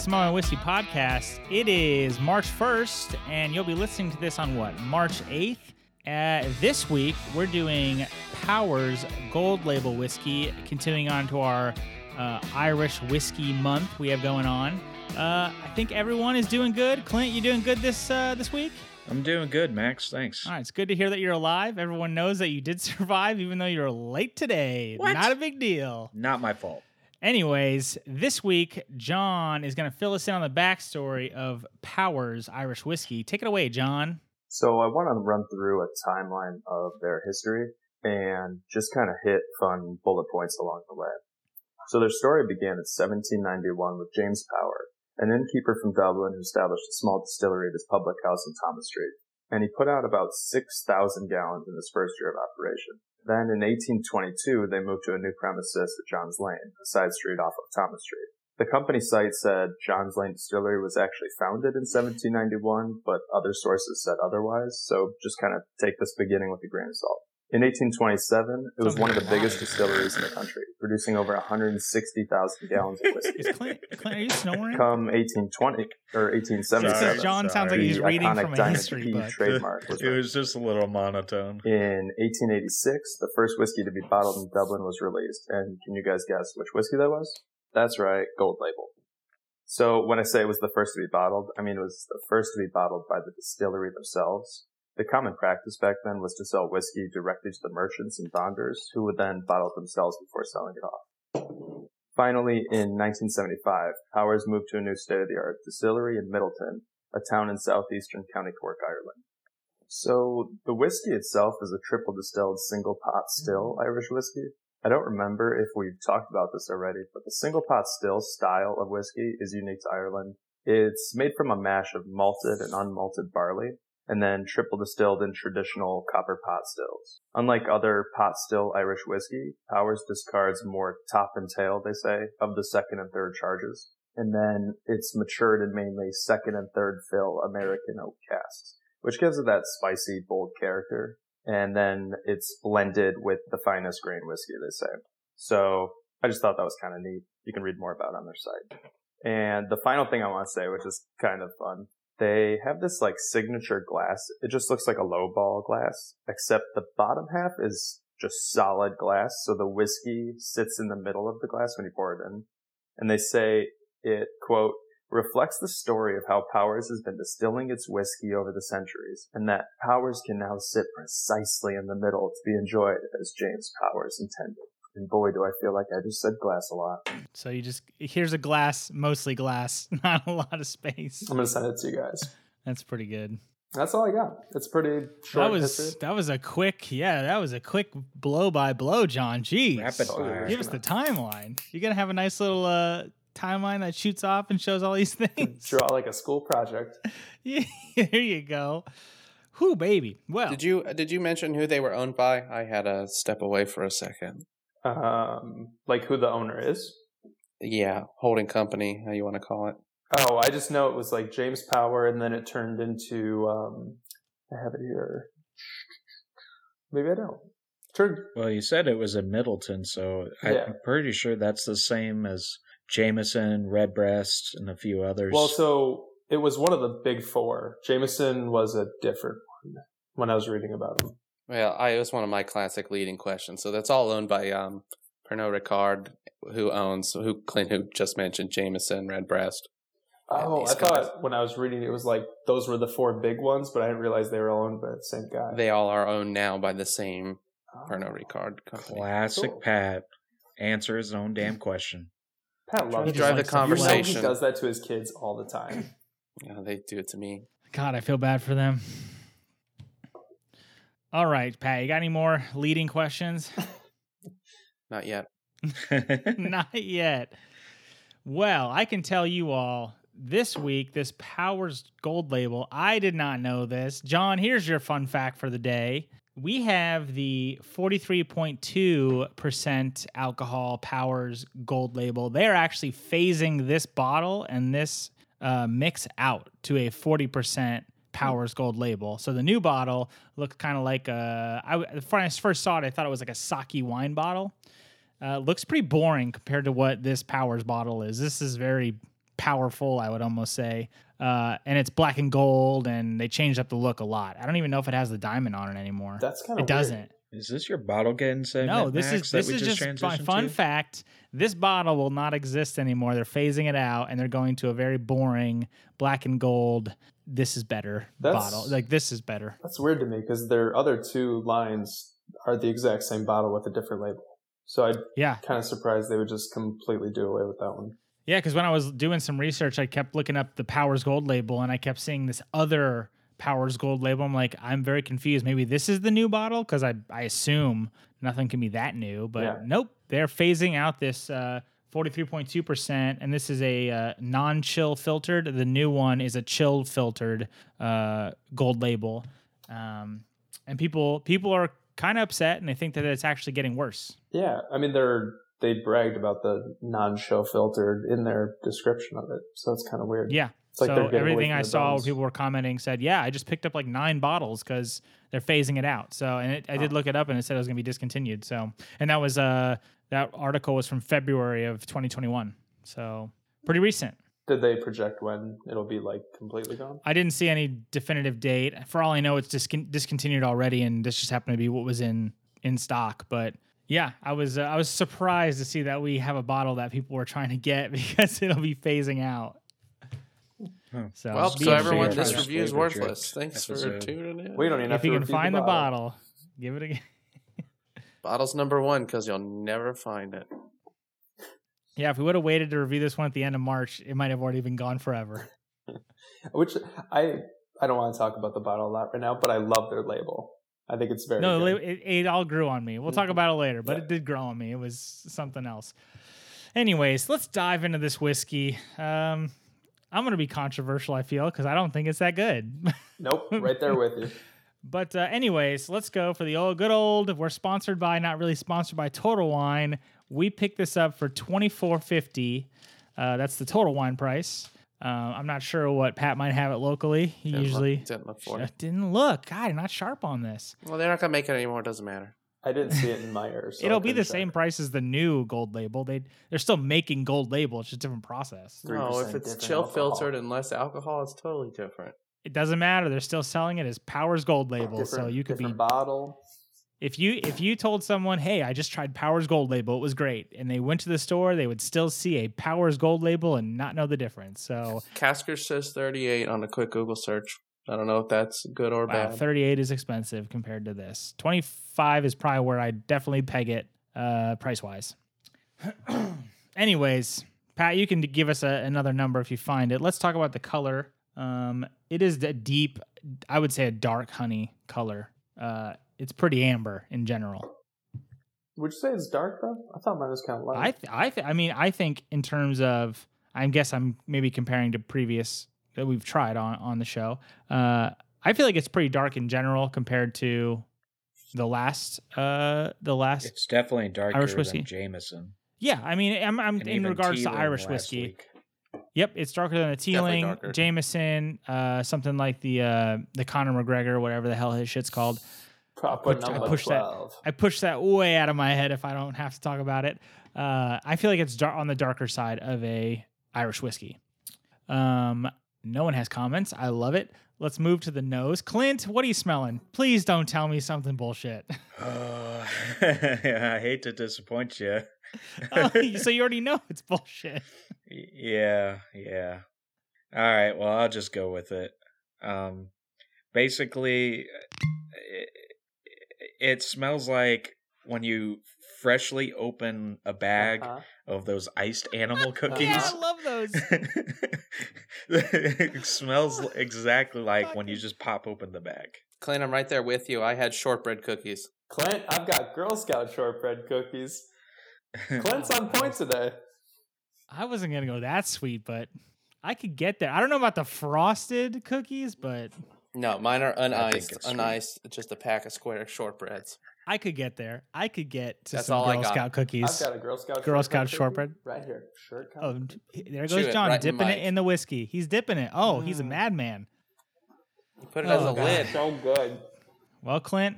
Small and Whiskey podcast. It is March 1st, and you'll be listening to this on what, March 8th? Uh, this week, we're doing Powers Gold Label Whiskey, continuing on to our uh, Irish Whiskey Month we have going on. Uh, I think everyone is doing good. Clint, you doing good this uh, this week? I'm doing good, Max. Thanks. All right, it's good to hear that you're alive. Everyone knows that you did survive, even though you're late today. What? Not a big deal. Not my fault. Anyways, this week, John is going to fill us in on the backstory of Powers Irish Whiskey. Take it away, John. So I want to run through a timeline of their history and just kind of hit fun bullet points along the way. So their story began in 1791 with James Power, an innkeeper from Dublin who established a small distillery at his public house in Thomas Street. And he put out about 6,000 gallons in his first year of operation. Then in 1822, they moved to a new premises at John's Lane, a side street off of Thomas Street. The company site said John's Lane Distillery was actually founded in 1791, but other sources said otherwise, so just kind of take this beginning with a grain of salt. In 1827, it was one of the biggest distilleries in the country, producing over 160,000 gallons of whiskey. Is Clint, Clint are you snoring? Come 1820 or 1877, Sorry. John sounds like he's the reading iconic from a history book. trademark was it was just a little monotone. in 1886, the first whiskey to be bottled in Dublin was released. And can you guys guess which whiskey that was? That's right, Gold Label. So when I say it was the first to be bottled, I mean it was the first to be bottled by the distillery themselves. The common practice back then was to sell whiskey directly to the merchants and bonders, who would then bottle it themselves before selling it off. Finally, in 1975, Powers moved to a new state-of-the-art distillery in Midleton, a town in southeastern County Cork, Ireland. So the whiskey itself is a triple distilled single pot still mm-hmm. Irish whiskey. I don't remember if we've talked about this already, but the single pot still style of whiskey is unique to Ireland. It's made from a mash of malted and unmalted barley, and then triple distilled in traditional copper pot stills. Unlike other pot still Irish whiskey, Powers discards more top and tail, they say, of the second and third charges. And then it's matured in mainly second and third fill American oak casks which gives it that spicy, bold character. And then it's blended with the finest grain whiskey, they say. So I just thought that was kind of neat. You can read more about it on their site. And the final thing I want to say, which is kind of fun, they have this like signature glass. It just looks like a low ball glass, except the bottom half is just solid glass. So the whiskey sits in the middle of the glass when you pour it in. And they say it, quote, reflects the story of how Powers has been distilling its whiskey over the centuries, and that Powers can now sit precisely in the middle to be enjoyed as James Powers intended. And boy, do I feel like I just said glass a lot. So you just here's a glass, mostly glass, not a lot of space. I'm gonna send it to you guys. That's pretty good. That's all I got. It's pretty short That was history. that was a quick, yeah, that was a quick blow by blow, John. Jeez. Rapid fire. Give us the timeline. You're gonna have a nice little uh, timeline that shoots off and shows all these things. Draw like a school project. Yeah, there you go. Who baby? Well, Did you did you mention who they were owned by? I had to step away for a second. Um, like who the owner is. Yeah, holding company, how you want to call it? Oh, I just know it was like James Power, and then it turned into. Um, I have it here. Maybe I don't. Turned. Well, you said it was in Midleton, so I- Yeah. I'm pretty sure that's the same as Jameson, Redbreast, and a few others. Well, so it was one of the big four. Jameson was a different one when I was reading about him. Well, I it was one of my classic leading questions. So that's all owned by um Pernod Ricard, who owns who Clint who just mentioned Jameson, Redbreast. Oh, these I thought guys. when I was reading it was like those were the four big ones, but I didn't realize they were all owned by the same guy. They all are owned now by the same Oh. Pernod Ricard company. classic Cool. Pat. Answer his own damn question. Pat loves He it. drive the You know conversation. he does that to his kids all the time. Yeah, they do it to me. God, I feel bad for them. All right, Pat, you got any more leading questions? Not yet. Not yet. Well, I can tell you all this week, this Powers Gold label, I did not know this. John, here's your fun fact for the day. We have the 43.2% alcohol Powers Gold label. They're actually phasing this bottle and this uh, mix out to a 40% Powers Gold label. So the new bottle looked kind of like a. I, when I first saw it, I thought it was like a sake wine bottle. Uh, looks pretty boring compared to what this Powers bottle is. This is very powerful, I would almost say. Uh, and it's black and gold, and they changed up the look a lot. I don't even know if it has the diamond on it anymore. That's kind of it of doesn't. Is this your bottle getting segment? No, this Max, is this is just, fun, fun to? fact. This bottle will not exist anymore. They're phasing it out, and they're going to a very boring black and gold. This is better That's- bottle. Like this is better. That's weird to me because their other two lines are the exact same bottle with a different label. So I'm Yeah, kind of surprised they would just completely do away with that one. Yeah, because when I was doing some research, I kept looking up the Powers Gold label and I kept seeing this other Powers Gold label. I'm like, I'm very confused. Maybe this is the new bottle because I, I assume nothing can be that new. But Yeah. nope, they're phasing out this uh, 43.2%. And this is a uh, non chill filtered. The new one is a chilled filtered uh, gold label. Um, and people people are kind of upset and they think that it's actually getting worse. Yeah, I mean they're they bragged about the non-show filtered in their description of it, so it's kind of weird. Yeah. It's like so away everything I saw where bones. people were commenting said, "Yeah, I just picked up like nine bottles because they're phasing it out." So, and it, I did look it up, and it said it was going to be discontinued. So, and that was uh that article was from February of 2021. So pretty recent. Did they project when it'll be like completely gone? I didn't see any definitive date. For all I know, it's discon- discontinued already, and this just happened to be what was in in stock. But yeah, I was uh, I was surprised to see that we have a bottle that people were trying to get because it'll be phasing out. Huh. So, Well, so everyone, this review is worthless. Thanks for tuning in. We don't even have if you to can find the bottle. bottle, give it again. Bottle's number one because you'll never find it. Yeah, if we would have waited to review this one at the end of March, it might have already been gone forever. Which I I don't want to talk about the bottle a lot right now, but I love their label. I think it's very no, good. it, it, it all grew on me. We'll talk about it later, but Yeah. it did grow on me. It was something else. Anyways, let's dive into this whiskey. Um, I'm going to be controversial, I feel, because I don't think it's that good. Nope, right there with you. But uh, anyways, let's go for the old good old. We're sponsored by, not really sponsored by Total Wine. We picked this up for twenty four fifty. Uh, that's the total wine price. Uh, I'm not sure what Pat might have it locally. He Didn't look- usually didn't look for it. didn't look. God, I'm not sharp on this. Well, they're not gonna make it anymore. It doesn't matter. I didn't see it in my ears. so It'll be the couldn't same price as the new gold label. They they're still making gold label. It's just a different process. No, if it's chill alcohol. filtered and less alcohol, it's totally different. It doesn't matter. They're still selling it as Powers Gold label. so you could be different bottle. if you if you told someone, "Hey, I just tried Powers Gold label. It was great," and they went to the store, they would still see a Powers Gold label and not know the difference. So, Casker says 38 on a quick Google search. I don't know if that's good or wow, bad. 38 is expensive compared to this. 25 is probably where I definitely peg it uh, price wise. Anyways, Pat, you can give us a, another number if you find it. Let's talk about the color. Um, it is a deep, I would say, a dark honey color. Uh, it's pretty amber in general. Would you say it's dark though? I thought mine was kind of light. I th- I th- I mean I think in terms of I guess I'm maybe comparing to previous that we've tried on on the show. Uh, I feel like it's pretty dark in general compared to the last uh the last It's definitely darker Irish whiskey? than Jameson. yeah I mean I'm, I'm in even regards to Irish whiskey. week. Yep, it's darker than a Teeling. Jameson, uh, something like the uh, the Conor McGregor, whatever the hell his shit's called. Proper put- I number pushed that- I push that way out of my head if I don't have to talk about it. Uh, I feel like it's dar- on the darker side of a Irish whiskey. Um, no one has comments. I love it. Let's move to the nose. Clint, what are you smelling? Please don't tell me something bullshit. Oh, I hate to disappoint you. oh, so you already know it's bullshit. yeah, yeah. All right, well, I'll just go with it. Um, basically, it, it smells like when you freshly open a bag Uh-huh. Of those iced animal cookies. Yeah, I love those. it smells exactly like when you just pop open the bag. Clint, I'm right there with you. I had shortbread cookies. Clint, I've got Girl Scout shortbread cookies. Clint's on point today. I wasn't gonna go that sweet, but I could get there. I don't know about the frosted cookies, but No, mine are I think uniced. sweet. Uniced, just a pack of square shortbreads. I could get there. I could get to That's some all I Girl got. Scout cookies. I've got a Girl Scout Girl Scout shortbread? right here. Shirt Oh, collar. d- there Chew goes it John right in dipping it mic. in the whiskey. He's dipping it. Oh, he's a Mm. madman. You put it as Oh, a God. lid. So good. Well, Clint,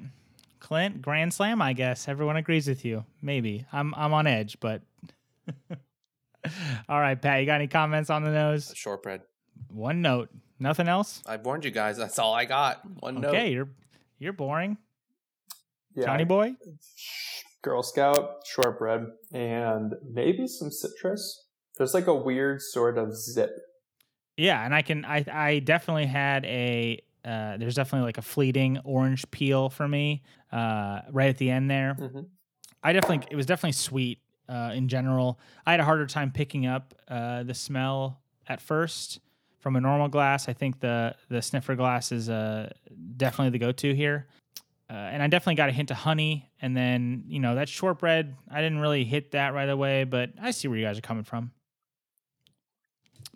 Clint, Grand Slam. I guess everyone agrees with you. Maybe I'm I'm on edge, but All right, Pat, you got any comments on the nose? Shortbread. One note. Nothing else? I warned you guys. That's all I got. One note. Okay, you're you're boring. Yeah. Johnny boy? Girl Scout, shortbread, and maybe some citrus. There's like a weird sort of zip. Yeah, and I can I I definitely had a uh there's definitely like a fleeting orange peel for me uh right at the end there. Mhm. I definitely it was definitely sweet uh in general. I had a harder time picking up uh the smell at first from a normal glass. I think the the sniffer glass is uh definitely the go-to here. Uh, and I definitely got a hint of honey, and then you know that shortbread. I didn't really hit that right away, but I see where you guys are coming from.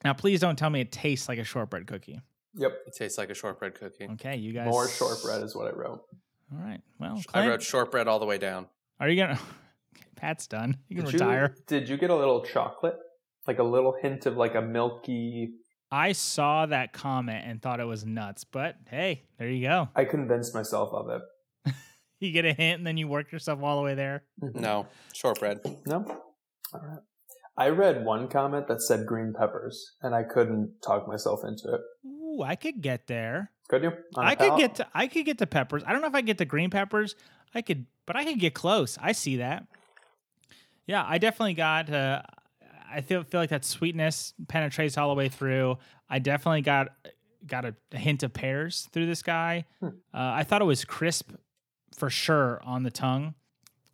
Now, please don't tell me it tastes like a shortbread cookie. Yep. It tastes like a shortbread cookie. Okay, you guys. More shortbread is what I wrote. All right. Well, I wrote shortbread all the way down. are you gonna? Pat's done. You can Did retire. You, did you get a little chocolate? Like a little hint of like a milky. I saw that comment and thought it was nuts, but hey, there you go. I convinced myself of it. You get a hint, and then you work yourself all the way there. No, shortbread. No? All right. I read one comment that said green peppers, and I couldn't talk myself into it. Ooh, I could get there. Could you? On a I could palate? get to. I could get to peppers. I don't know if I get to green peppers. I could, but I could get close. I see that. Yeah, I definitely got. Uh, I feel feel like that sweetness penetrates all the way through. I definitely got got a, a hint of pears through this guy. Hmm. Uh, I thought it was crisp for sure on the tongue,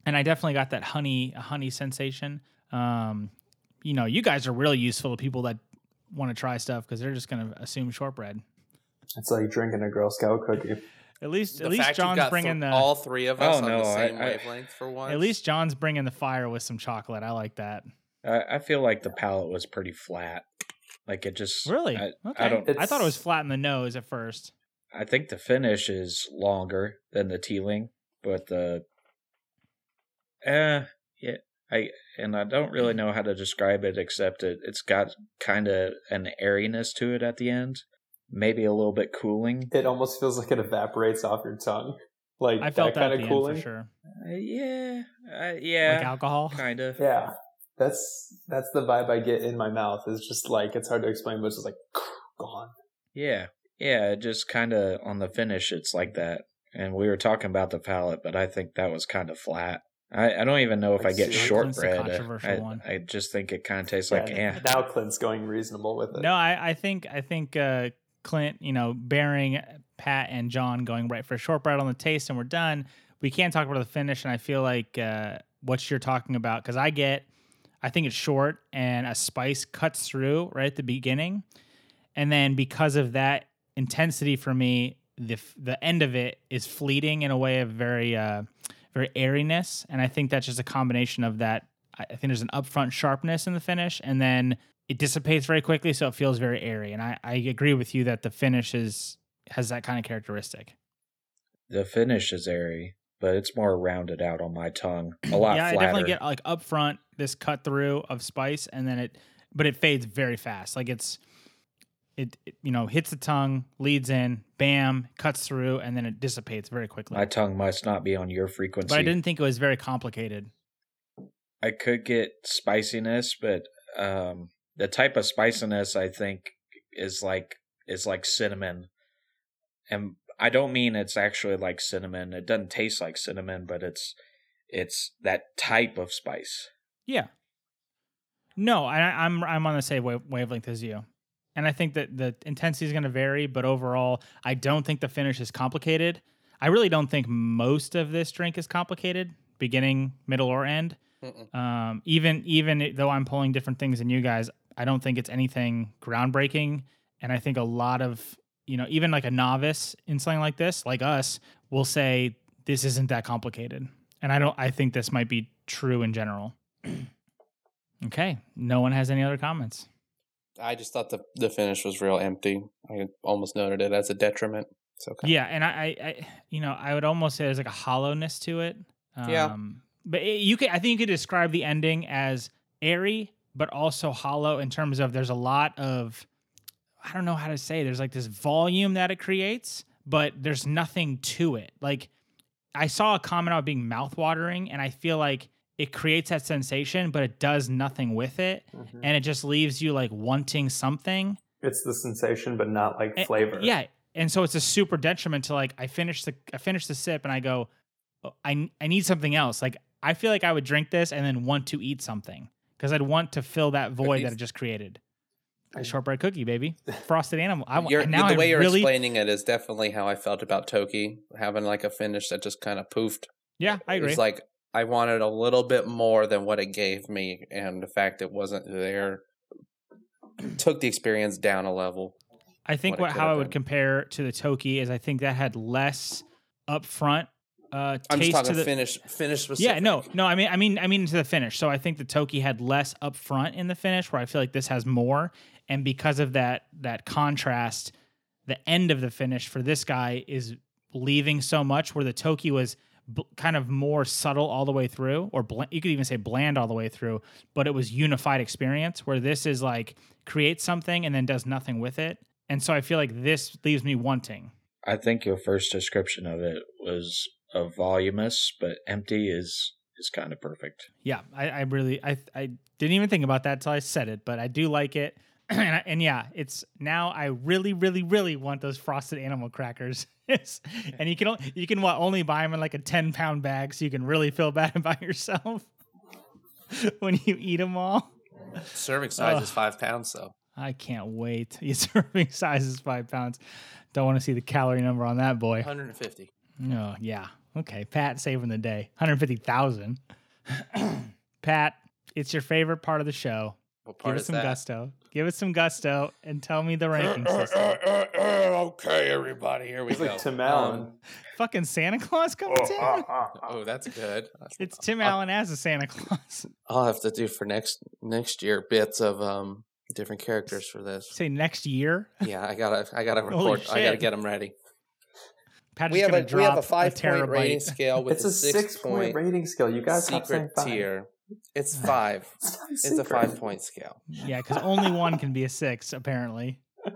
and I definitely got that honey a honey sensation. Um, you know, you guys are really useful to people that want to try stuff because they're just going to assume shortbread. It's like drinking a Girl Scout cookie. At least, The at least fact you John's got bringing th- the. all three of us Oh, on no, the same I- wavelength for once. at least John's bringing the fire with some chocolate. I like that. I, I feel like the palate was pretty flat. Like it just Really? I, okay. I don't. I thought it was flat in the nose at first. I think the finish is longer than the Teeling, but the uh yeah I and I don't really know how to describe it except it it's got kind of an airiness to it at the end, maybe a little bit cooling. It almost feels like it evaporates off your tongue. Like I felt that, kind of cooling. end for sure. Uh, yeah, uh, Like alcohol. kind of. Yeah. That's that's the vibe I get in my mouth. It's just like it's hard to explain, but it's just like gone. Yeah, yeah. It just kind of on the finish, it's like that. And we were talking about the palette, but I think that was kind of flat. I, I don't even know if I get cereal? Clint's the shortbread. controversial I, one. I just think it kind of tastes like Yeah, eh. Now Clint's going reasonable with it. No, I, I think I think uh, Clint, you know, bearing Pat and John going right for shortbread on the taste, and we're done. We can't talk about the finish, and I feel like uh, what you're talking about because I get, I think it's short and a spice cuts through right at the beginning, and then because of that intensity for me, the f- the end of it is fleeting in a way of very uh, very airiness, and I think that's just a combination of that. I think there's an upfront sharpness in the finish, and then it dissipates very quickly, so it feels very airy. And I, I agree with you that the finish is has that kind of characteristic. The finish is airy, but it's more rounded out on my tongue. A lot yeah, I definitely get like up front this cut through of spice, and then it, but it fades very fast. Like it's, it, it you know hits the tongue, leads in, bam, cuts through, and then it dissipates very quickly. my tongue must not be on your frequency. but I didn't think it was very complicated. I could get spiciness, but um, the type of spiciness I think is like is like cinnamon, and I don't mean it's actually like cinnamon. It doesn't taste like cinnamon, but it's it's that type of spice. Yeah. No, I, I'm I'm on the same wavelength as you, and I think that the intensity is going to vary, but overall, I don't think the finish is complicated. I really don't think most of this drink is complicated, beginning, middle, or end. Um, even even though I'm pulling different things than you guys, I don't think it's anything groundbreaking, and I think a lot of you know even like a novice in something like this, like us, will say this isn't that complicated, and I don't. I think this might be true in general. okay, no one has any other comments. I just thought the the finish was real empty. I almost noted it as a detriment. It's okay. Yeah, and I, I, I you know, I would almost say there's like a hollowness to it. Um, Yeah. But it, you could, I think you could describe the ending as airy, but also hollow in terms of there's a lot of, I don't know how to say. There's like this volume that it creates, but there's nothing to it. Like I saw a comment about being mouthwatering, and I feel like it creates that sensation, but it does nothing with it, Mhm. and it just leaves you like wanting something. It's the sensation, but not like And- flavor. Yeah, and so it's a super detriment to like I finish the I finish the sip and I go, "Oh, I I need something else. Like I feel like I would drink this and then want to eat something because I'd want to fill that void that Cookies? it just created. A shortbread cookie, baby, frosted animal. I You're, want now. the I way you're really, explaining it is definitely how I felt about Toki having like a finish that just kind of poofed. yeah, I agree. It's like I wanted a little bit more than what it gave me, and the fact it wasn't there took the experience down a level. I think what what how I would been. compare to the Toki is I think that had less upfront uh, I'm taste just talking to the finish, finish. Yeah, no, no. I mean, I mean, I mean to the finish. So I think the Toki had less upfront in the finish, where I feel like this has more, and because of that that contrast, the end of the finish for this guy is leaving so much, where the Toki was b- kind of more subtle all the way through, or bl- you could even say bland all the way through, but it was unified experience. Where this is like creates something and then does nothing with it, and so I feel like this leaves me wanting. I think your first description of it was a voluminous, but empty is is kind of perfect. Yeah, I, I really, I, I didn't even think about that till I said it, but I do like it, and, I, and yeah, it's now I really, really, really want those frosted animal crackers. And you can you can what only buy them in like a ten pound bag, so you can really feel bad about yourself when you eat them all. Serving size Ugh. is five pounds, though. I can't wait. Your serving size is five pounds. Don't want to see the calorie number on that boy. 150. Oh yeah. Okay, Pat saving the day. 150,000. Pat, it's your favorite part of the show. What part Give is some that? gusto. Give it some gusto and tell me the ranking uh, uh, system. Uh, okay, everybody, here we It's go. like Tim um, Allen. Um, Fucking Santa Claus coming oh, down. oh, that's good. It's Tim I'll- Allen as a Santa Claus. I'll have to do for next next year bits of um different characters for this. Say next year. Yeah, I gotta I gotta Holy record. I gotta get them ready. Pat We have a drop we have a five point rating scale with It's a, a six point rating scale. You guys stop saying secret five. tier. It's five. It's, it's a five point scale. Yeah, because only one can be a six, apparently.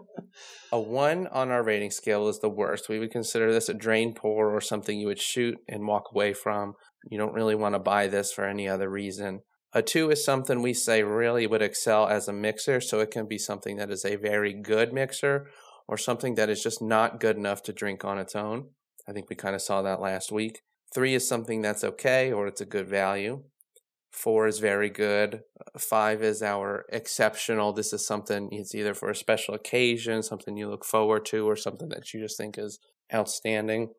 A one on our rating scale is the worst. We would consider this a drain pour or something you would shoot and walk away from. You don't really want to buy this for any other reason. A two is something we say really would excel as a mixer, so it can be something that is a very good mixer or something that is just not good enough to drink on its own. I think we kind of saw that last week. Three is something that's okay or it's a good value. Four is very good. Five is our exceptional. This is something it's either for a special occasion, something you look forward to, or something that you just think is outstanding.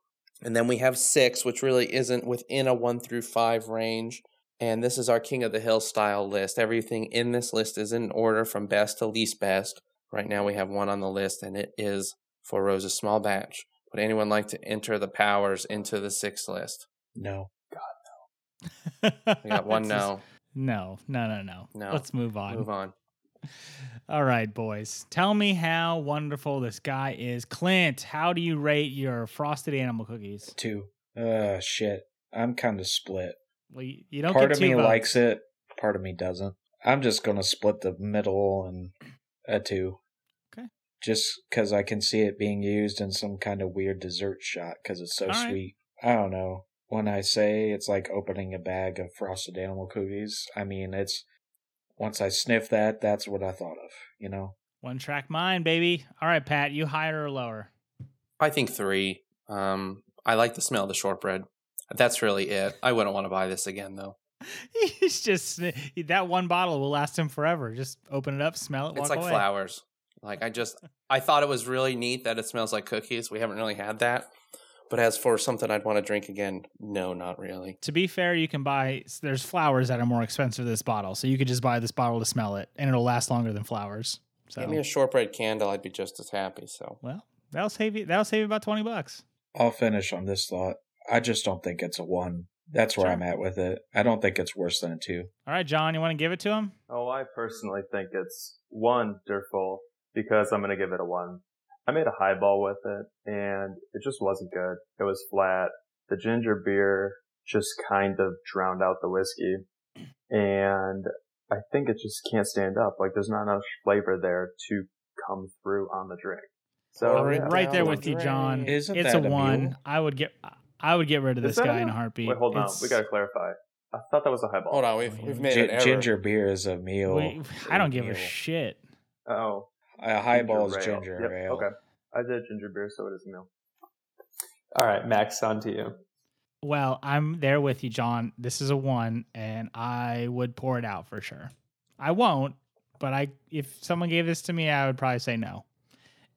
And then we have six, which really isn't within a one through five range. And this is our King of the Hill style list. Everything in this list is in order from best to least best. Right now we have one on the list, and it is Four Roses Small Batch. Would anyone like to enter the powers into the six list? No. We got one It's just- no. No, no, no, no. No. Let's move on. Move on. All right, boys. Tell me how wonderful this guy is. Clint, how do you rate your frosted animal cookies? Two. Uh shit. I'm kind of split. Well, you, you don't part get of two me votes. likes it, part of me doesn't. I'm just gonna split the middle and a two. Okay. Just because I can see it being used in some kind of weird dessert shot because it's so All right. sweet. I don't know. When I say it's like opening a bag of frosted animal cookies, I mean it's once I sniff that, that's what I thought of. You know. One track mind, baby. All right, Pat, you higher or lower? I think three. Um, I like the smell of the shortbread. That's really it. I wouldn't want to buy this again though. He's just that one bottle will last him forever. Just open it up, smell it, walk It's like away. flowers. Like I just I thought it was really neat that it smells like cookies. We haven't really had that. But as for something I'd want to drink again, no, not really. To be fair, you can buy there's flowers that are more expensive than this bottle, so you could just buy this bottle to smell it, and it'll last longer than flowers. So, Give me a shortbread candle, I'd be just as happy. So well, that'll save you. That'll save you about twenty bucks. I'll finish on this thought. I just don't think it's a one. That's where Sure. I'm at with it. I don't think it's worse than a two. All right, John, you want to give it to him? Oh, I personally think it's wonderful because I'm going to give it a one. I made a highball with it and it just wasn't good. It was flat. The ginger beer just kind of drowned out the whiskey and I think it just can't stand up. Like there's not enough flavor there to come through on the drink. So Right yeah. right there with you, John. Isn't it's that a a one. mule? I would get. I would get rid of Is this guy a in a heartbeat. Wait, hold on. It's- We got to clarify. I thought that was a highball. Hold on, we've we've made Gi- an error. ginger beer is a meal. We, I don't give a meal. shit. Oh, A highball is ginger ale. ginger Yep, ale. Okay, I did ginger beer, so it is a meal. All right, Max, on to you. Well, I'm there with you, John. This is a one, and I would pour it out for sure. I won't, but I if someone gave this to me, I would probably say no.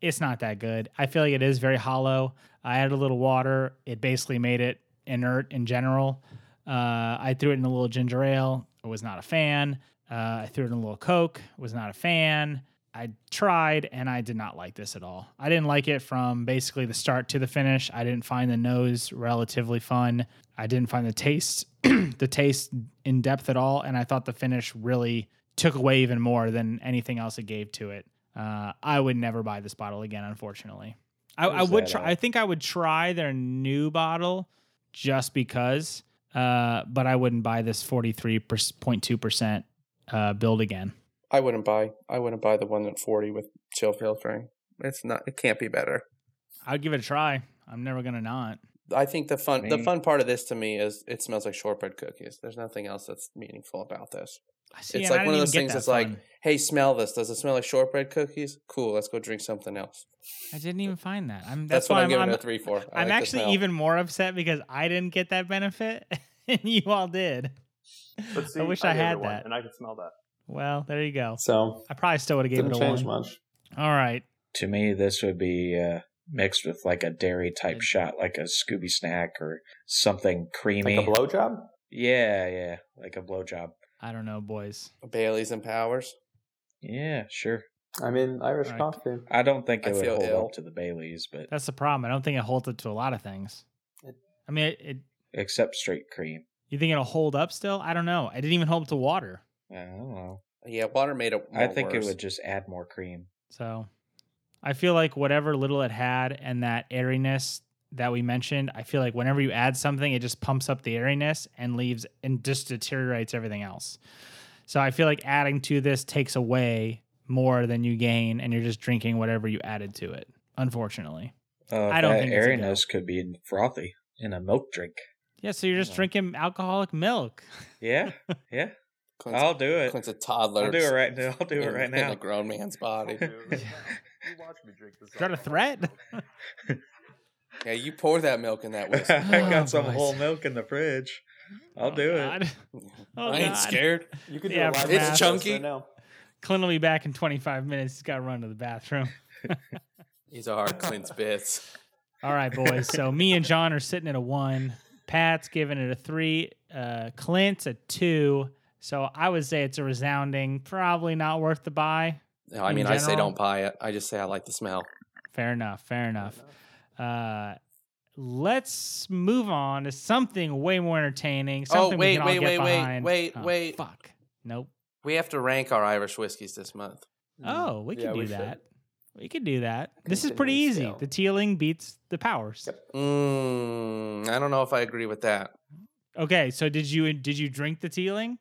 It's not that good. I feel like it is very hollow. I added a little water. It basically made it inert in general. Uh, I threw it in a little ginger ale. I was not a fan. Uh, I threw it in a little Coke. Was not a fan. I tried and I did not like this at all. I didn't like it from basically the start to the finish. I didn't find the nose relatively fun. I didn't find the taste the taste in depth at all and I thought the finish really took away even more than anything else it gave to it. Uh, I would never buy this bottle again unfortunately. I, I would try? I think I would try their new bottle just because uh, but I wouldn't buy this 43.2% uh, build again. I wouldn't buy. I wouldn't buy the one at forty with chill filtering. It's not. It can't be better. I'd give it a try. I'm never gonna not. I think the fun the fun part of this to me is it smells like shortbread cookies. There's nothing else that's meaningful about this. See, It's like one of those things get that's that like, hey, smell this. Does it smell like shortbread cookies? Cool. Let's go drink something else. I didn't even find that. I'm, That's, that's, what why I'm giving I'm, it a three for. I I'm like actually even more upset because I didn't get that benefit and you all did. But see, I wish I gave it had one, that. and I could smell that. Well, there you go. So I probably still would have given didn't it a change one. much. All right. To me, this would be uh, mixed with like a dairy type shot, like a Scooby snack or something creamy. Like a blowjob? yeah, yeah, like a blowjob. I don't know, boys. Bailey's and Powers. Yeah, sure. I mean, Irish Right. coffee. I don't think I it would hold ill. up to the Baileys, but That's the problem. I don't think it holds up to a lot of things. It- I mean, it, it, except straight cream. you think it'll hold up still? I don't know. I didn't even hold up to water. I don't know. Yeah, water made it. I more think it would just add more cream. So I feel like whatever little it had and that airiness that we mentioned, I feel like whenever you add something, it just pumps up the airiness and leaves and just deteriorates everything else. So I feel like adding to this takes away more than you gain, and you're just drinking whatever you added to it. Unfortunately, Uh, I don't that think it's a go. airiness could be frothy in a milk drink. yeah. So you're just Yeah. drinking alcoholic milk. Yeah, yeah. Clint's, I'll do it. Clint's a toddler. I'll do it right now. I'll do it right now. In now. a grown man's body. You watch me drink this. Is that a threat? yeah, you pour that milk in that whiskey. I Oh, got some boys. whole milk in the fridge. I'll Oh, do it. Oh, I ain't God. scared. You can do Yeah, a It's podcast chunky. right now. Clint will be back in 25 minutes. He's got to run to the bathroom. These are Clint's bits. All right, boys. So me and John are sitting at a one. Pat's giving it a three. Uh, Clint's a two. So I would say it's a resounding, probably not worth the buy. No, I In mean, I say don't buy it. I just say I like the smell. Fair enough. Fair enough. Uh, let's move on to something way more entertaining. Something we wait, can all wait, get wait, wait, behind. wait, Oh, wait. Fuck. Nope. We have to rank our Irish whiskeys this month. Oh, we. Yeah, can do we should. that. We could do that. This is pretty easy. scale. The Teeling beats the Powers. Yep. Mm, I don't know if I agree with that. Okay, so did you did you drink the Teeling?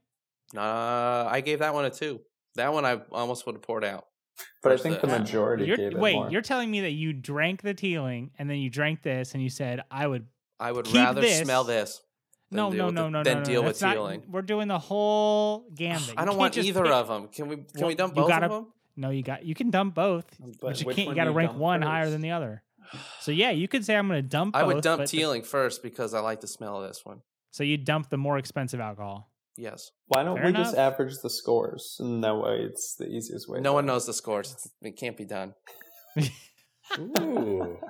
Uh, I gave that one a two. That one I almost would have poured out. But I think the that. majority You're, gave it wait, more. you're telling me that you drank the Teeling and then you drank this and you said I would I would Keep rather this. smell this. than no deal no no the- no Than no, no. deal That's with not- Teeling. We're doing the whole gambit. I don't want either pick- of them. Can we? Can Well, we dump both gotta- of them? No, you got you can dump both, but, But you can't. You got to rank dump one higher than the other. So yeah, you could say I'm going to dump. I would dump but the- Teeling first because I like the smell of this one. so you dump the more expensive alcohol. Yes. Why don't Fair we just average the scores? And that way it's the easiest way. No one knows the scores. It's- It can't be done. Ooh.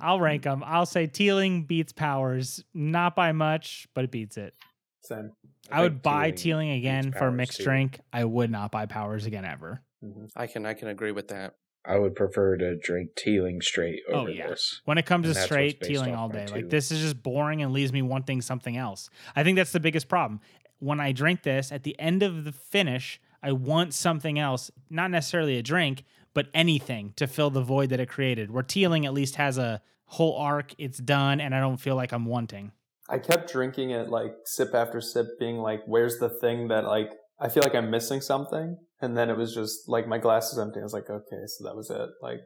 I'll rank them. I'll say Teeling beats Powers, not by much, but it beats it. Same. I, would buy Teeling Teeling again for a mixed too. drink. I would not buy Powers again ever. Mhm. I can I can agree with that. I would prefer to drink Teeling straight Oh, over yeah. this. When it comes And to straight Teeling all day, like this is just boring and leaves me wanting something else. I think that's the biggest problem. When I drink this, at the end of the finish, I want something else, not necessarily a drink, but anything to fill the void that it created. Where Teeling at least has a whole arc, it's done, and I don't feel like I'm wanting. I kept drinking it like sip after sip, being like, "Where's the thing that like I feel like I'm missing something?" And then it was just like my glass is empty. I was like, "Okay, so that was it." Like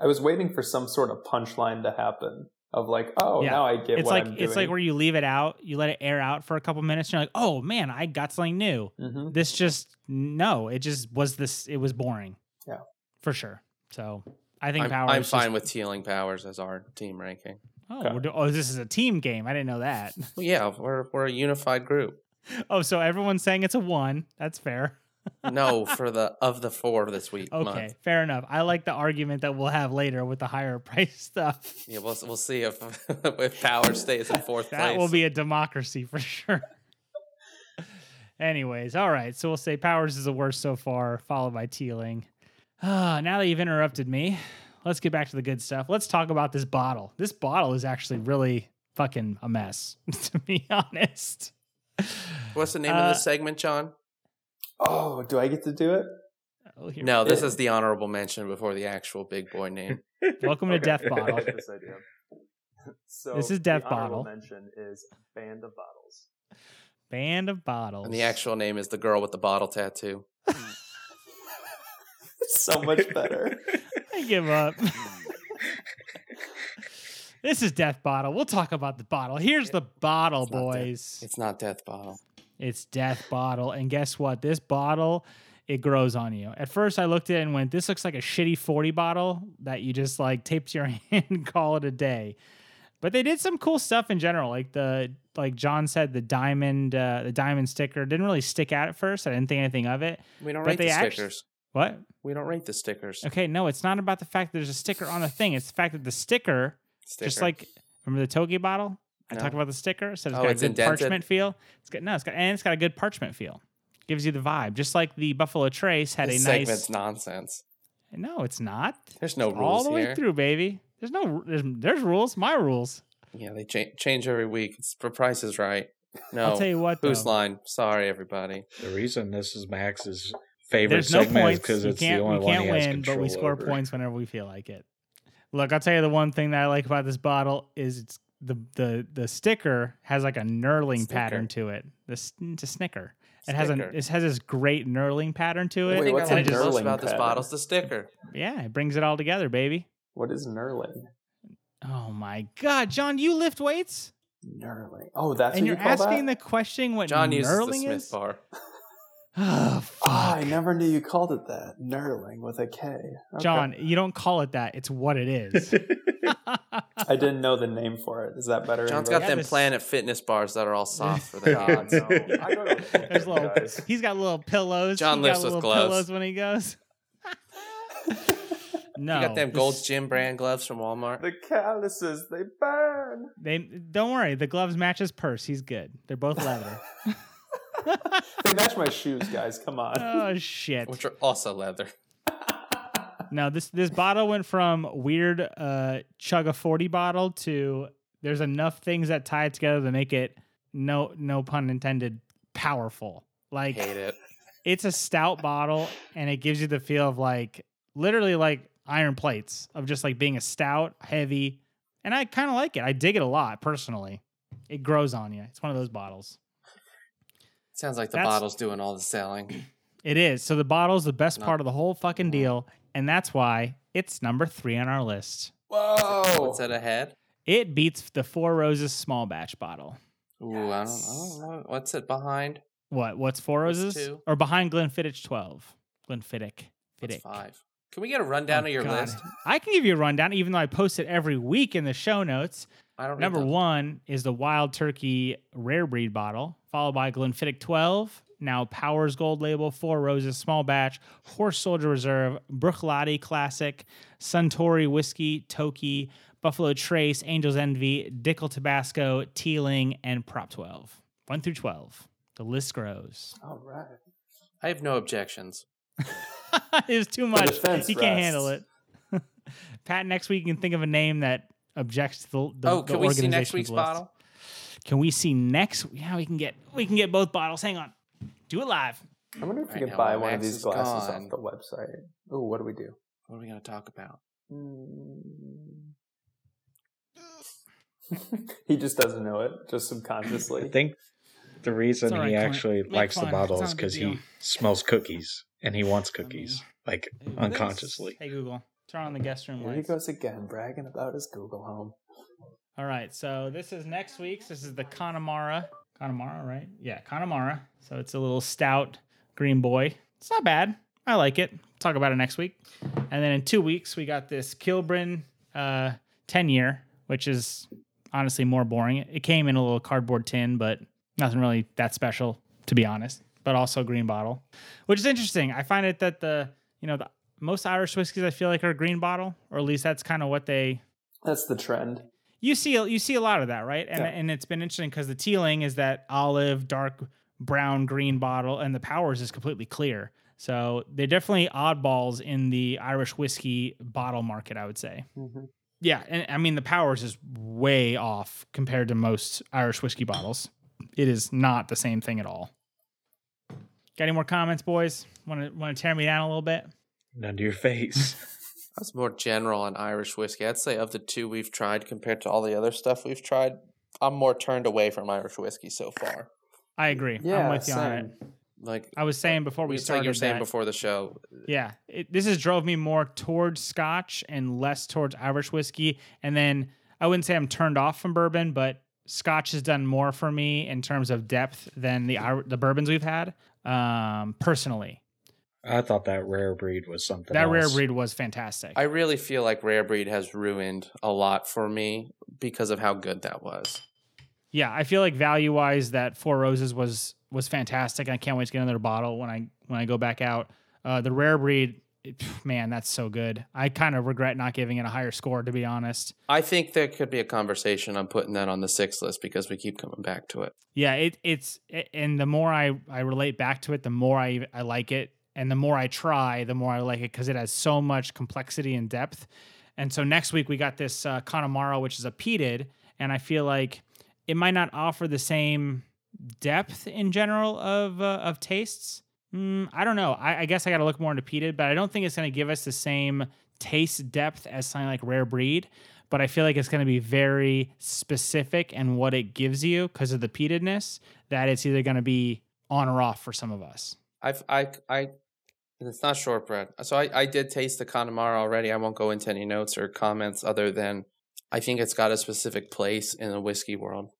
I was waiting for some sort of punchline to happen, of like, oh, Yeah. now I get it's what like I'm it's like where you leave it out, you let it air out for a couple minutes, and you're like, oh man, I got something new. hmm This just no, it just was this. It was boring. Yeah. for sure. So I think I'm, Powers. I'm just- fine with Teeling powers as our team ranking. Oh, Okay. we're do- oh, this is a team game. I didn't know that. Well, yeah, we're we're a unified group. oh, so everyone's saying it's a one. That's fair. No, for the of the four this week. Okay, month. fair enough. I like the argument that we'll have later with the higher price stuff. Yeah, we'll we'll see if if power stays in fourth That place. That will be a democracy for sure. Anyways, all right. So we'll say Powers is the worst so far, followed by Teeling. Ah, now that you've interrupted me, let's get back to the good stuff. Let's talk about this bottle. This bottle is actually really fucking a mess, to be honest. What's the name of Uh, this segment, John? Oh, do I get to do it? Oh, No, we this is the honorable mention before the actual big boy name. Welcome to Okay, Death I Bottle. like this idea. So This is Death the honorable Bottle. Mention is band of bottles. Band of bottles. And the actual name is the girl with the bottle tattoo. so much better. I give up. This is Death Bottle. We'll talk about the bottle. Here's the bottle, It's not boys. It's not Death Bottle. It's Death Bottle. And guess what? This bottle, it grows on you. At first, I looked at it and went, this looks like a shitty 40 bottle that you just like tape to your hand and call it a day. But they did some cool stuff in general. Like the like John said, the diamond uh, the diamond sticker didn't really stick out at first. I didn't think anything of it. We don't But rate they the stickers. What? We don't rate the stickers. Okay, no, it's not about the fact that there's a sticker on the thing. It's the fact that the sticker, just like remember the Toki bottle? I No. talked about the sticker. So it's Oh, got it's a good indented? parchment feel. It's got no, it's got and it's got a good parchment feel. Gives you the vibe, just like the Buffalo Trace had this a nice. segment's nonsense. No, it's not. There's no It's rules all the way through, baby. There's no there's, there's rules. My rules. Yeah, they cha- change every week. It's for Price is Right. No, I'll tell you what. who's though. line? Sorry, everybody. The reason this is Max's favorite There's no segment is points. because You it's can't the only we one can't he has win, but we score over. points whenever we feel like it. Look, I'll tell you the one thing that I like about this bottle is it's the the the sticker has like a knurling Sticker. pattern to it. This it's a snicker. It has Sticker. an it has this great knurling pattern to it. Wait, what's I a like the most knurling about this pattern? bottle is the sticker. Yeah, it brings it all together, baby. What is knurling? Oh my god, John, you lift weights Knurling. Oh, that's and what you're you call asking that? the question what John uses the Smith is? bar. Oh, Oh, I never knew you called it that. Knurling with a K. Okay. John, you don't call it that. It's what it is. I didn't know the name for it. Is that better? John's got them this- Planet Fitness bars that are all soft for the gods. hands. no. I go to There's little, he's got little pillows. John he lifts got with little gloves. pillows when he goes. no, You got them this- Gold's Gym brand gloves from Walmart. The calluses, they burn. They don't worry. The gloves match his purse. He's good. They're both leather. They match my shoes, guys. Come on. oh shit! Which are also leather. No, this this bottle went from weird uh chug a forty bottle to there's enough things that tie it together to make it no no pun intended powerful. Like Hate it. it's a stout bottle and it gives you the feel of like literally like iron plates of just like being a stout, heavy, and I kind of like it. I dig it a lot personally. It grows on you. It's one of those bottles. Sounds like the That's- bottle's doing all the selling. It is. So the bottle's the best No. part of the whole fucking mm-hmm. deal, and that's why it's number three on our list. Whoa. What's that ahead? It beats the Four Roses small batch bottle. Ooh, I, don't, I don't know. What's it behind? What? What's Four Roses? two? Or behind Glenfiddich twelve? Glenfiddich. What's Fiddick. five? Can we get a rundown Oh, of your God. list? I can give you a rundown, even though I post it every week in the show notes. I don't. Number those. one is the Wild Turkey Rare Breed bottle, followed by Glenfiddich 12, now Powers Gold Label, Four Roses Small Batch, Horse Soldier Reserve, Bruichladdich Classic, Suntory Whiskey, Toki, Buffalo Trace, Angel's Envy, Dickel Tabasco, Teeling, and Prop 12. 1 through 12. The list grows. All right. I have no objections. it was too much. defense He can't handle it. Pat, next week you can think of a name that objects to the, the oh, the we see next organization's week's list. bottle? Can we see next? Yeah, we can get we can get both bottles. Hang on, do it live. I wonder if Right you can buy while one of these glasses gone. off the website. Oh, what do we do? What are we going to talk about? Hmm. he just doesn't know it, just subconsciously. I think the reason It's all right, he actually Make likes the fun. bottle is not a big because he smells cookies and he wants I mean, cookies, like Hey, Google. unconsciously. Hey Google, turn on the guest room Here he goes again, bragging about his Google Home. All right, so this is next week's. This is the Connemara. Connemara, right? Yeah, Connemara. So it's a little stout green boy. It's not bad. I like it. Talk about it next week. And then in two weeks, we got this Kilbrin uh, 10 year, which is honestly more boring. It came in a little cardboard tin, but nothing really that special, to be honest. But also green bottle, which is interesting. I find it that the, you know, the most Irish whiskeys I feel like are green bottle, or at least that's kind of what they That's the trend. you see you see a lot of that, right? And Yeah. and it's been interesting because the Teeling is that olive, dark brown, green bottle, and the powers is completely clear. So they're definitely oddballs in the Irish whiskey bottle market, I would say. Mm-hmm. Yeah, and I mean the powers is way off compared to most Irish whiskey bottles. It is not the same thing at all. Got any more comments, boys? Want to want to tear me down a little bit? None to your face. That's more general on Irish whiskey. I'd say of the two we've tried compared to all the other stuff we've tried, I'm more turned away from Irish whiskey so far. I agree. Yeah, I'm with you on it. Like I was saying before we started like you were saying that- before the show, Yeah, it, this has drove me more towards Scotch and less towards Irish whiskey. And then I wouldn't say I'm turned off from bourbon, but Scotch has done more for me in terms of depth than the the bourbons we've had. Um, personally, I thought that rare breed was something. that rare breed was fantastic. I really feel like Rare Breed has ruined a lot for me because of how good that was. yeah, I feel like value wise, that Four Roses was was fantastic. I can't wait to get another bottle when I when I go back out. Uh, the rare breed, man, that's so good. I kind of regret not giving it a higher score, to be honest. I think there could be a conversation on putting that on the six list because we keep coming back to it. Yeah, it it's it, and the more I I relate back to it, the more I I like it, and the more I try, the more I like it because it has so much complexity and depth. And so next week we got this uh, Connemara, which is a peated, and I feel like it might not offer the same depth in general of uh, of tastes. Mm, I don't know. I, I guess I got to look more into peated, but I don't think it's going to give us the same taste depth as something like rare breed. But I feel like it's going to be very specific and what it gives you because of the peatedness. That it's either going to be on or off for some of us. I've I I and it's not shortbread. So I, I did taste the Connemara already. I won't go into any notes or comments other than I think it's got a specific place in the whiskey world.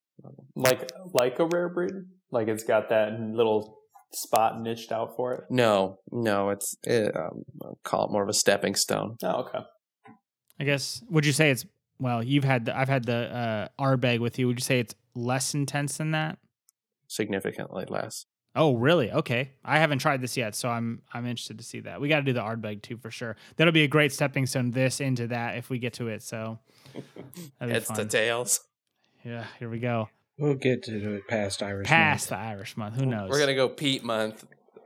Like like a rare breed. Like it's got that little spot niched out for it. No, no, it's it, um, I'll call it more of a stepping stone. Oh, okay. I guess. Would you say it's well? You've had the, I've had the uh, Ardbeg with you. Would you say it's less intense than that? Significantly less. Oh, really? Okay. I haven't tried this yet, so I'm I'm interested to see that. We got to do the Ardbeg too for sure. That'll be a great stepping stone this into that if we get to it. So that'd be It's the tails. yeah, here we go. We'll get to it past Irish. Past month. the Irish month. Who knows? We're gonna go peat month.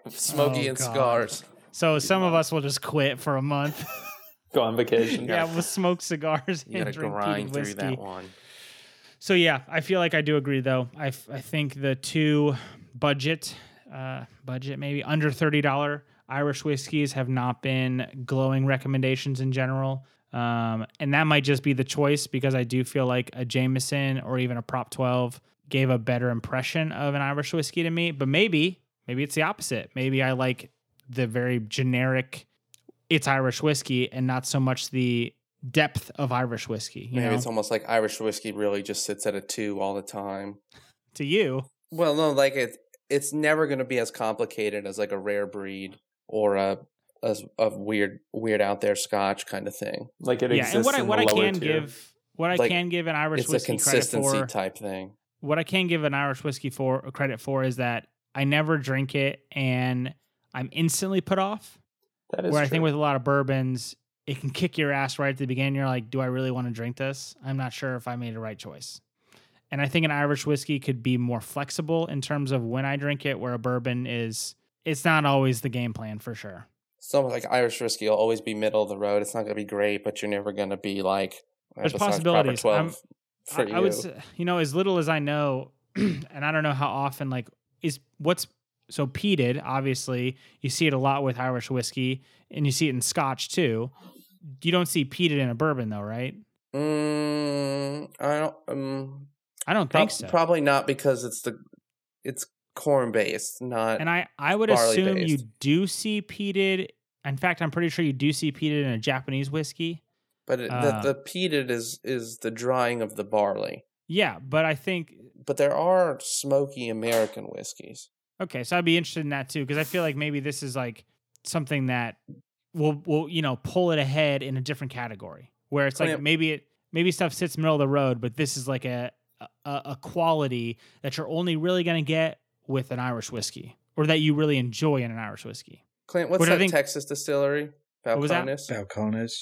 Smoky Oh, and God. scars. so some of us will just quit for a month. Go on vacation. yeah, we'll smoke cigars You and drink grind peated through whiskey. that one. So yeah, I feel like I do agree though. I, f- I think the two budget uh, budget maybe under thirty dollar Irish whiskeys have not been glowing recommendations in general. Um, and that might just be the choice because I do feel like a Jameson or even a Prop 12 gave a better impression of an Irish whiskey to me. But maybe, maybe it's the opposite. Maybe I like the very generic, it's Irish whiskey and not so much the depth of Irish whiskey. You Maybe know, it's almost like Irish whiskey really just sits at a two all the time. to you. Well, no, like it, it's never going to be as complicated as like a rare breed or a a, a weird weird out there Scotch kind of thing. Like it yeah, exists and what I what I can tier. give what I Like, can give an Irish it's a whiskey credit consistency for type thing. what I can give an Irish whiskey for credit for is that I never drink it and I'm instantly put off. That is Where I think with a lot of bourbons, it can kick your ass right at the beginning. You're like, do I really want to drink this? I'm not sure if I made the right choice. And I think an Irish whiskey could be more flexible in terms of when I drink it, where a bourbon is, it's not always the game plan for sure. Some like Irish whiskey will always be middle of the road. It's not going to be great, but you're never going to be like There's "Oh, possibilities. Proper I'm- 12 I, you. I would, say, you know, as little as I know, and I don't know how often, like, is what's so peated, obviously, you see it a lot with Irish whiskey and you see it in scotch too. You don't see peated in a bourbon though, right? Mm, I don't. Um, I don't prob- think so. Probably not because it's the it's corn based, not. and I, I would assume you do see peated. In fact, I'm pretty sure you do see peated in a Japanese whiskey. But it, Uh, the, the peated is is the drying of the barley. Yeah, but I think But there are smoky American whiskeys. okay, so I'd be interested in that too because I feel like maybe this is like something that will will you know pull it ahead in a different category where it's Oh, like yeah. maybe it maybe stuff sits middle of the road, but this is like a a, a quality that you're only really gonna get with an Irish whiskey or that you really enjoy in an Irish whiskey. Clint, what's Which that think- Texas distillery? What was that? Balcones? Balcones.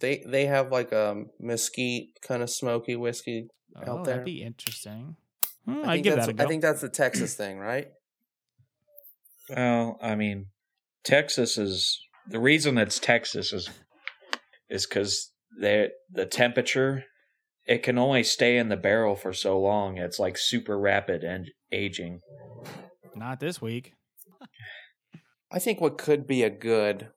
They they have like a mesquite kind of smoky whiskey. Oh, Out there. that'd be interesting. Hmm, I I'd think give that's that a go. I think that's the Texas thing, right? Well, I mean, Texas is the reason it's Texas is is because the the temperature it can only stay in the barrel for so long. It's like super rapid and aging. Not this week. I think what could be a good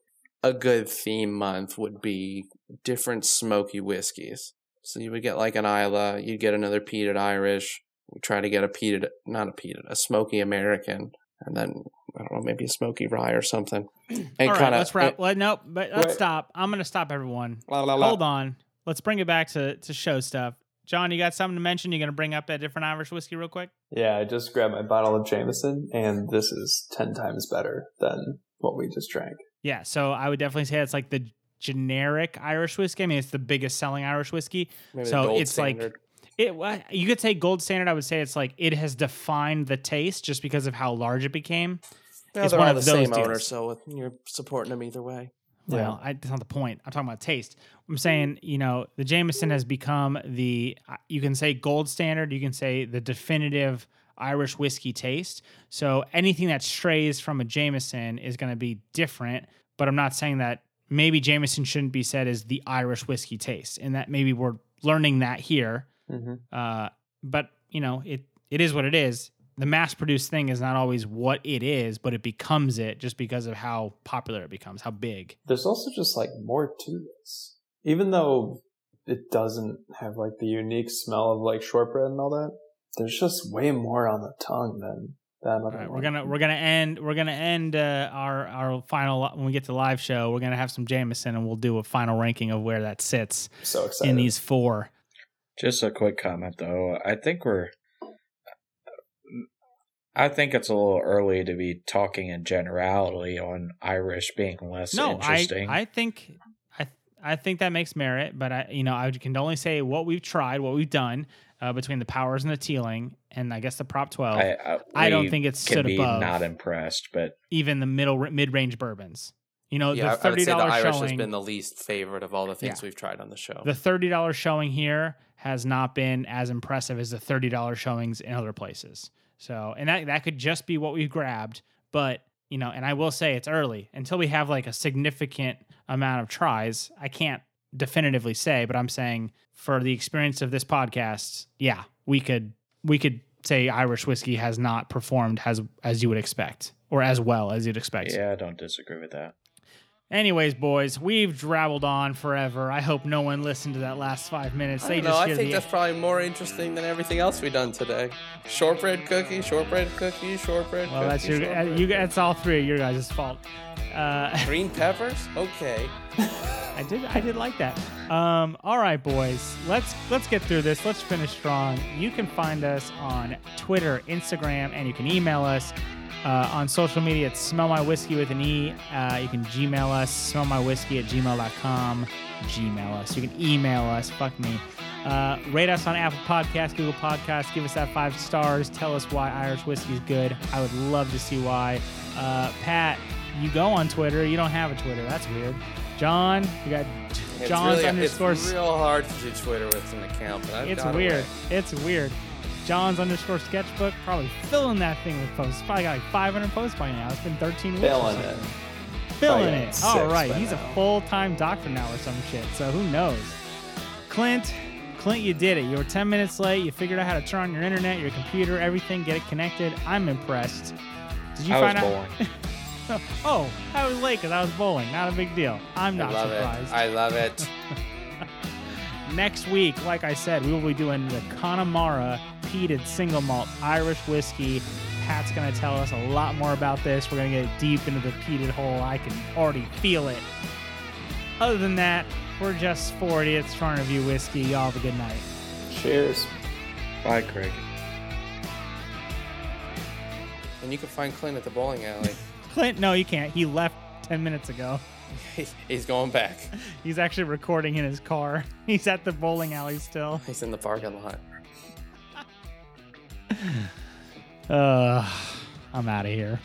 a good theme month would be different smoky whiskeys. So you would get like an Islay, you'd get another peated Irish. We try to get a peated, not a peated, a smoky American, and then I don't know, maybe a smoky rye or something. And All right, kinda- let's wrap. Let, nope, but let's Wait. stop. I'm gonna stop everyone. La, la, la. Hold on. Let's bring it back to, to show stuff. John, you got something to mention? You're gonna bring up that different Irish whiskey real quick? Yeah, I just grabbed my bottle of Jameson, and this is 10 times better than what we just drank. Yeah, so I would definitely say it's like the generic Irish whiskey. I mean, it's the biggest selling Irish whiskey. Maybe so gold it's like- It you could say gold standard. I would say it's like it has defined the taste just because of how large it became. Well, it's they're one all of the those same owner, so you're supporting them either way. Well, I, that's not the point. I'm talking about taste. I'm saying, you know, the Jameson has become the, uh, you can say gold standard, you can say the definitive Irish whiskey taste. So anything that strays from a Jameson is going to be different. But I'm not saying that maybe Jameson shouldn't be said as the Irish whiskey taste, and that maybe we're learning that here. Mm-hmm. Uh, but you know, it it is what it is. The mass produced thing is not always what it is, but it becomes it just because of how popular it becomes, how big. There's also just like more to this. Even though it doesn't have like the unique smell of like shortbread and all that, there's just way more on the tongue than that other All right, one. we're gonna we're gonna end we're gonna end uh, our our final when we get to the live show. We're gonna have some Jameson and we'll do a final ranking of where that sits so excited. in these four. Just a quick comment though. I think we're I think it's a little early to be talking in generality on Irish being less No, I interesting. I think I I think that makes merit, but I you know I can only say what we've tried, what we've done uh, between the powers and the Teeling, and I guess the prop twelve. I, I, I don't think it's can stood be above not impressed, but even the middle mid range bourbons. You know, yeah, the I would thirty say the dollars Irish showing. has been the least favorite of all the things Yeah. we've tried on the show. the thirty dollars showing here has not been as impressive as the thirty dollars showings in other places. So, and that that could just be what we've grabbed, but you know, and I will say it's early until we have like a significant amount of tries. I can't definitively say, but I'm saying for the experience of this podcast, yeah, we could we could say Irish whiskey has not performed as as you would expect or as well as you'd expect. yeah, I don't disagree with that. Anyways, boys, we've drabbled on forever. I hope no one listened to that last five minutes. I They don't know. I think the that's probably more interesting than everything else we've done today. Shortbread cookie, shortbread cookie, shortbread well, that's cookie. your uh, shortbread you. That's all three of your guys' fault. Uh, Green peppers? Okay. I did I did like that. Um, all right, boys, let's let's get through this. Let's finish strong. You can find us on Twitter, Instagram, and you can email us. Uh, on social media, it's smell my whiskey with an E. Uh, you can Gmail us, smell my whiskey at gmail.com. Gmail us. You can email us. Fuck me. Uh, rate us on Apple Podcasts, Google Podcasts. Give us that five stars. Tell us why Irish whiskey is good. I would love to see why. Uh, Pat, you go on Twitter. You don't have a Twitter. That's weird. John, you got John's really, underscores. It's real hard to do Twitter with an account, but I've It's weird. away. It's weird. John's underscore sketchbook probably filling that thing with posts. Probably got like 500 posts by now. It's been 13 weeks. Filling it. Filling it. All right. He's a full time doctor now or some shit. So who knows? Clint, Clint, you did it. You were 10 minutes late. You figured out how to turn on your internet, your computer, everything, get it connected. I'm impressed. Did you I was find bowling. out? oh, I was late because I was bowling. Not a big deal. I'm not I love surprised. it. I love it. Next week, like I said, we will be doing the Connemara peated single malt Irish whiskey. Pat's going to tell us a lot more about this. We're going to get deep into the peated hole. I can already feel it. other than that, we're just 40. It's trying to review whiskey. Y'all have a good night. Cheers. Bye, Craig. And you can find Clint at the bowling alley. Clint, no, you can't. He left 10 minutes ago. He's going back. He's actually recording in his car. He's at the bowling alley still. He's in the parking lot uh, I'm out of here.